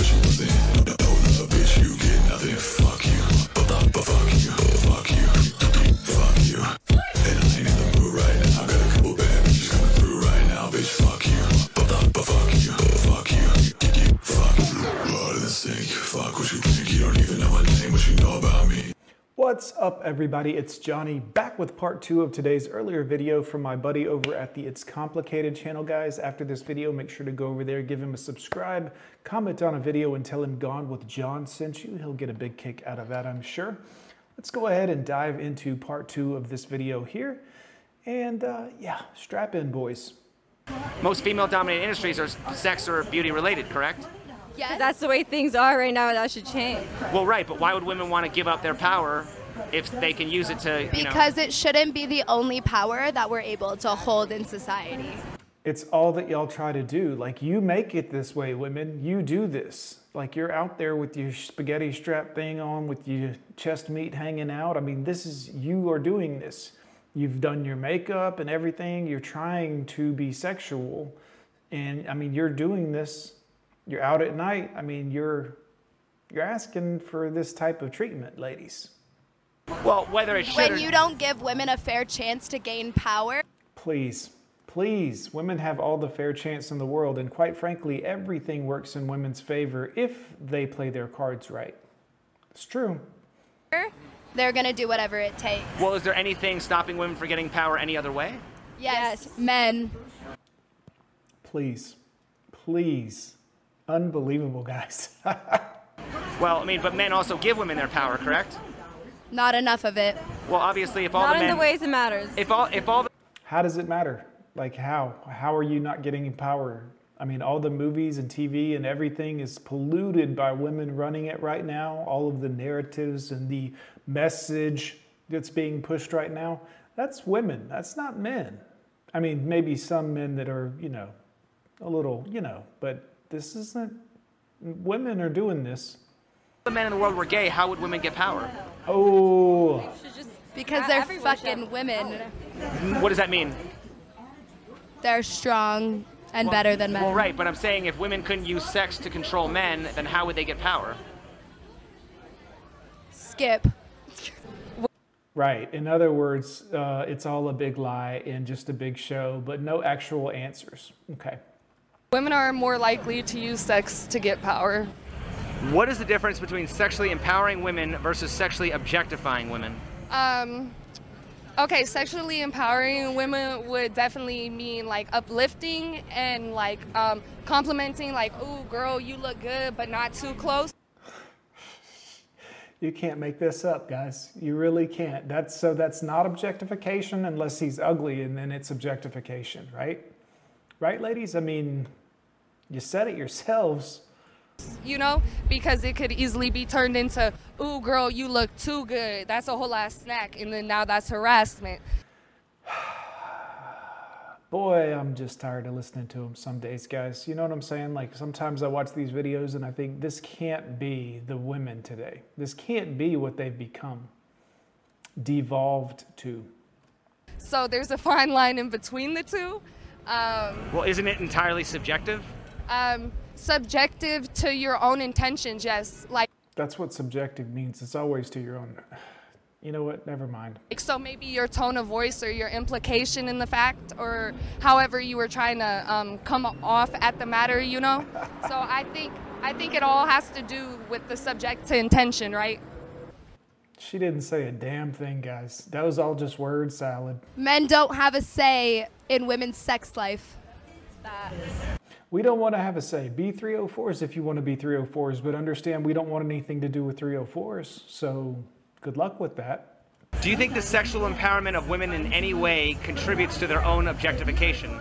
but up everybody, it's Johnny back with part two of today's earlier video from my buddy over at the It's Complicated channel guys. After this video, make sure to go over there, give him a subscribe, comment on a video and tell him Gone with John sent you. He'll get a big kick out of that, I'm sure. Let's go ahead and dive into part two of this video here. And uh, yeah, strap in boys. Most female dominated industries are sex or beauty related, correct? Yes. That's the way things are right now. That should change. Well, right, but why would women want to give up their power if they can use it to, you know? Because it shouldn't be the only power that we're able to hold in society. It's all that y'all try to do. Like you make it this way, women. You do this. Like you're out there with your spaghetti strap thing on, with your chest meat hanging out. I mean, this is you are doing this. You've done your makeup and everything. You're trying to be sexual. And I mean, you're doing this. You're out at night. I mean, you're you're asking for this type of treatment, ladies. Well, whether it should When you don't give women a fair chance to gain power, Please, please, women have all the fair chance in the world, and quite frankly, everything works in women's favor if they play their cards right. It's true. they're gonna do whatever it takes. well, is there anything stopping women from getting power any other way? Yes, men. Please, please. Unbelievable, guys. Well, I mean, but men also give women their power, correct? Not enough of it. Well, obviously, if all Not the in the ways it matters. if all, if all the how does it matter? Like, how? How are you not getting power? I mean, all the movies and TV and everything is polluted by women running it right now. All of the narratives and the message that's being pushed right now, that's women. That's not men. I mean, maybe some men that are, you know, a little, you know, but this isn't, women are doing this. The men in the world were gay, how would women get power? Oh, Because they're fucking women. What does that mean? They're strong and better than men. Well, right, but I'm saying if women couldn't use sex to control men, then how would they get power? Skip. right. In other words, uh, it's all a big lie and just a big show, but no actual answers. Okay. Women are more likely to use sex to get power. What is the difference between sexually empowering women versus sexually objectifying women? Um, okay, sexually empowering women would definitely mean like uplifting and like um, complimenting, like, "Ooh, girl, you look good, but not too close." You can't make this up, guys. You really can't. That's so that's not objectification unless he's ugly and then it's objectification, right? Right, ladies? I mean, you said it yourselves. You know, because it could easily be turned into, "Ooh, girl, you look too good." That's a whole lot of snack, and then now that's harassment. Boy, I'm just tired of listening to him some days, guys. You know what I'm saying? Like sometimes I watch these videos and I think this can't be the women today. This can't be what they've become. Devolved to. So there's a fine line in between the two. Um, Well, isn't it entirely subjective? um, subjective to your own intentions, yes. Like, That's what subjective means. It's always to your own. You know what? Never mind. so maybe your tone of voice or your implication in the fact, or however you were trying to um, come off at the matter, you know. So I think I think it all has to do with the subject to intention, right? She didn't say a damn thing, guys. That was all just word salad. Men don't have a say in women's sex life. We don't want to have a say. Be 304s if you want to be 304s, but understand we don't want anything to do with 304s. So good luck with that. Do you think the sexual empowerment of women in any way contributes to their own objectification?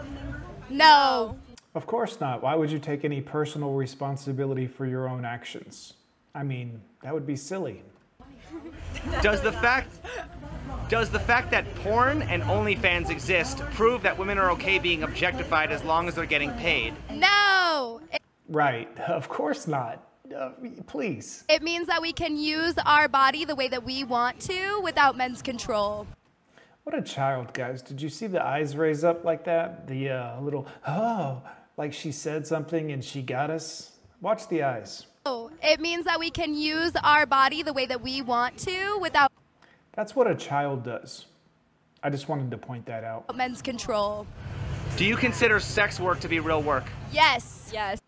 No. Of course not. Why would you take any personal responsibility for your own actions? I mean, that would be silly. Does the fact does the fact that porn and OnlyFans exist prove that women are okay being objectified as long as they're getting paid? No. It, Right. Of course not. Uh, please. it means that we can use our body the way that we want to without men's control. What a child, guys. Did you see the eyes raise up like that? The uh, little, oh, like she said something and she got us? Watch the eyes. Oh, It means that we can use our body the way that we want to without That's what a child does. I just wanted to point that out. men's control. Do you consider sex work to be real work? Yes. Yes.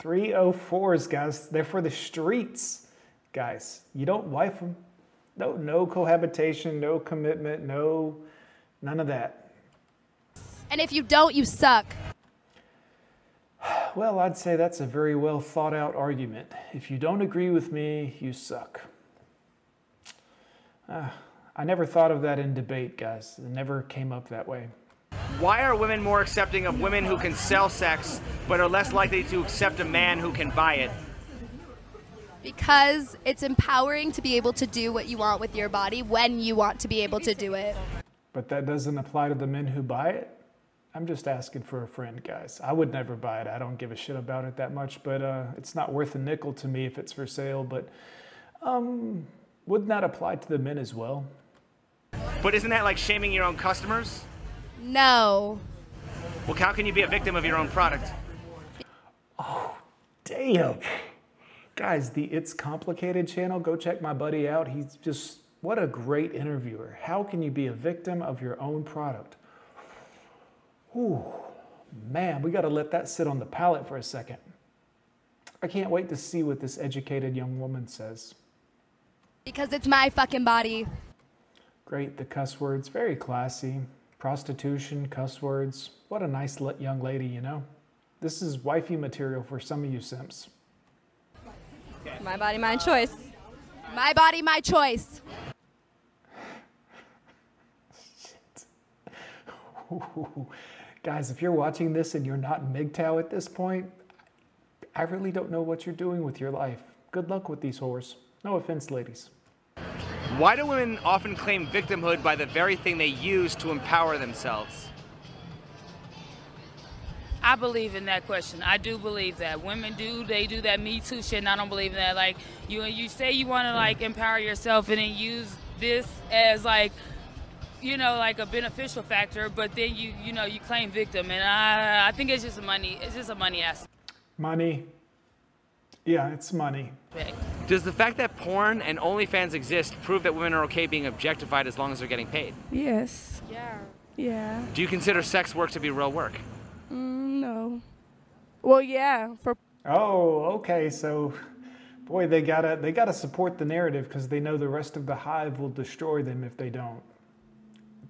304s, guys. They're for the streets, guys. You don't wife them. No, no cohabitation, no commitment, no, none of that. And if you don't, you suck. Well, I'd say that's a very well thought out argument. If you don't agree with me, you suck. Ah, I never thought of that in debate, guys. It never came up that way. Why are women more accepting of women who can sell sex, but are less likely to accept a man who can buy it? Because it's empowering to be able to do what you want with your body when you want to be able to do it. But that doesn't apply to the men who buy it. I'm just asking for a friend, guys. I would never buy it. I don't give a shit about it that much, but uh, it's not worth a nickel to me if it's for sale. But um, wouldn't that apply to the men as well? But isn't that like shaming your own customers? No. Well, how can you be a victim of your own product? Oh, damn. Guys, the It's Complicated channel, go check my buddy out. He's just, what a great interviewer. How can you be a victim of your own product? Ooh, man, we got to let that sit on the palate for a second. I can't wait to see what this educated young woman says. Because it's my fucking body. Great, the cuss words, very classy. Prostitution, cuss words. What a nice young lady, you know? This is wifey material for some of you simps. My body, my choice. My body, my choice. Guys, if you're watching this and you're not MGTOW at this point, I really don't know what you're doing with your life. Good luck with these whores. No offense, ladies. Why do women often claim victimhood by the very thing they use to empower themselves? I believe in that question. I do believe that women do. They do that Me Too shit, and I don't believe in that. Like you, you say you want to mm. like empower yourself, and then use this as like, you know, like a beneficial factor, but then you, you know, you claim victim, and I, I think it's just a money. It's just a money aspect. Money. Yeah, it's money. Does the fact that porn and OnlyFans exist prove that women are okay being objectified as long as they're getting paid? Yes. Yeah. Yeah. Do you consider sex work to be real work? Mm, no. Well, yeah. For Oh, okay. So, boy, they gotta they gotta support the narrative because they know the rest of the hive will destroy them if they don't.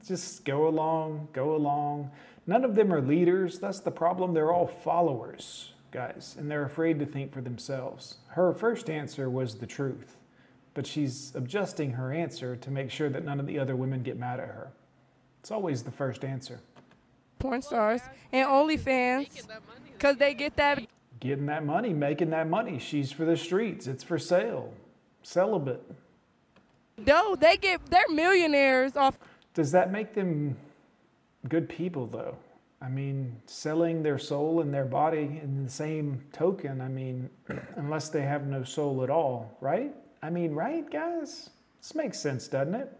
Just go along, go along. None of them are leaders. That's the problem. They're all followers, guys, and they're afraid to think for themselves. Her first answer was the truth, but she's adjusting her answer to make sure that none of the other women get mad at her. It's always the first answer. porn stars and OnlyFans, because they get that. Getting that money, making that money. She's for the streets. It's for sale. Celibate. No, they get. They're millionaires off. Does that make them good people, though? I mean, selling their soul and their body in the same token, I mean, unless they have no soul at all, right? I mean, right, guys? This makes sense, doesn't it?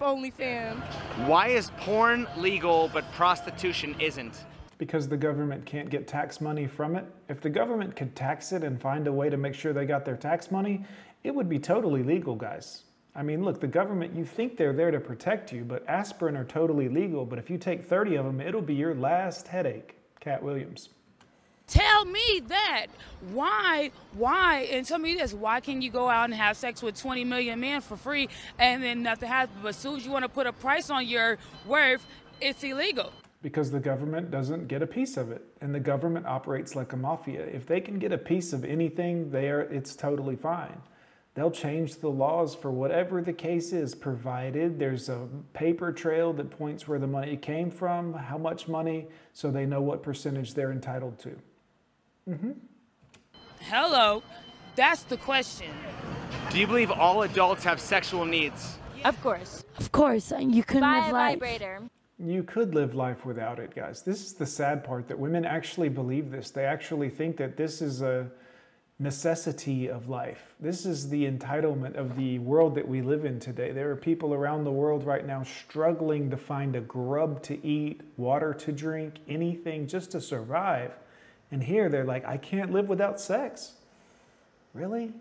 OnlyFans. Why is porn legal but prostitution isn't? Because the government can't get tax money from it. If the government could tax it and find a way to make sure they got their tax money, it would be totally legal, guys. I mean, look, the government, you think they're there to protect you, but aspirin are totally legal. But if you take 30 of them, it'll be your last headache. Katt Williams. Tell me that. Why? Why? And tell me this. Why can you go out and have sex with 20 million men for free and then nothing happens? But as soon as you want to put a price on your worth, it's illegal. Because the government doesn't get a piece of it. And the government operates like a mafia. If they can get a piece of anything there, it's totally fine. They'll change the laws for whatever the case is, provided there's a paper trail that points where the money came from, how much money, so they know what percentage they're entitled to. Mm-hmm. Hello. That's the question. Do you believe all adults have sexual needs? Of course. Of course, you couldn't Buy live a life. vibrator. You could live life without it, guys. This is the sad part that women actually believe this. They actually think that this is a necessity of life. This is the entitlement of the world that we live in today. There are people around the world right now struggling to find a grub to eat, water to drink, anything just to survive. And here they're like, I can't live without sex. Really?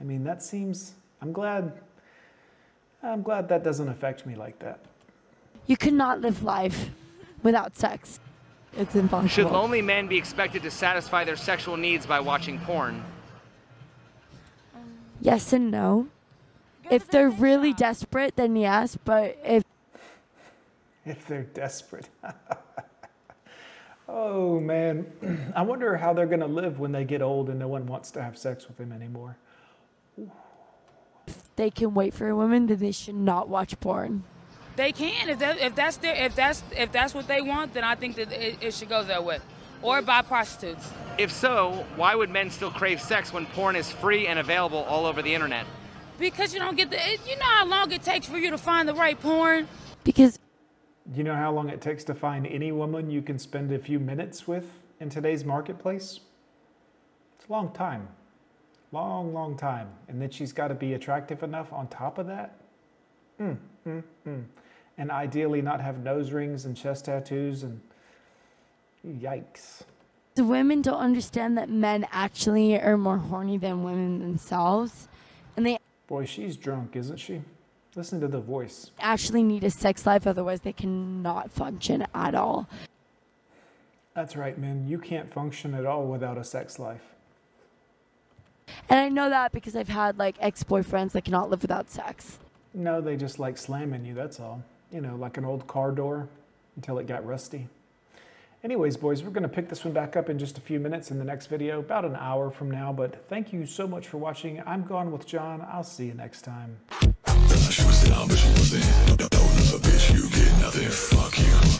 I mean, that seems. I'm glad. I'm glad that doesn't affect me like that. You cannot live life without sex. It's impossible. Should lonely men be expected to satisfy their sexual needs by watching porn? Yes and no. If they're really desperate, then yes. But if If they're desperate. oh, man. I wonder how they're going to live when they get old and no one wants to have sex with them anymore. If they can wait for a woman, then they should not watch porn. They can if that if that's their if that's if that's what they want, then I think that it, it should go that way, or by prostitutes. If so, why would men still crave sex when porn is free and available all over the internet? Because you don't get the you know how long it takes for you to find the right porn. Because You know how long it takes to find any woman you can spend a few minutes with in today's marketplace? It's a long time. Long, long time. And then she's got to be attractive enough on top of that? Mm, mm, mm. And ideally not have nose rings and chest tattoos and yikes. the women don't understand that men actually are more horny than women themselves, and they Boy, she's drunk, isn't she? Listen to the voice. actually need a sex life, otherwise they cannot function at all. That's right, men. You can't function at all without a sex life. And I know that because I've had like ex-boyfriends that cannot live without sex. No, they just like slamming you, that's all. You know, like an old car door until it got rusty. Anyways, boys, we're going to pick this one back up in just a few minutes in the next video, about an hour from now. But thank you so much for watching. I'm Gone with John. I'll see you next time. She was down, but she wasn't. Bitch, you get nothing. Fuck you.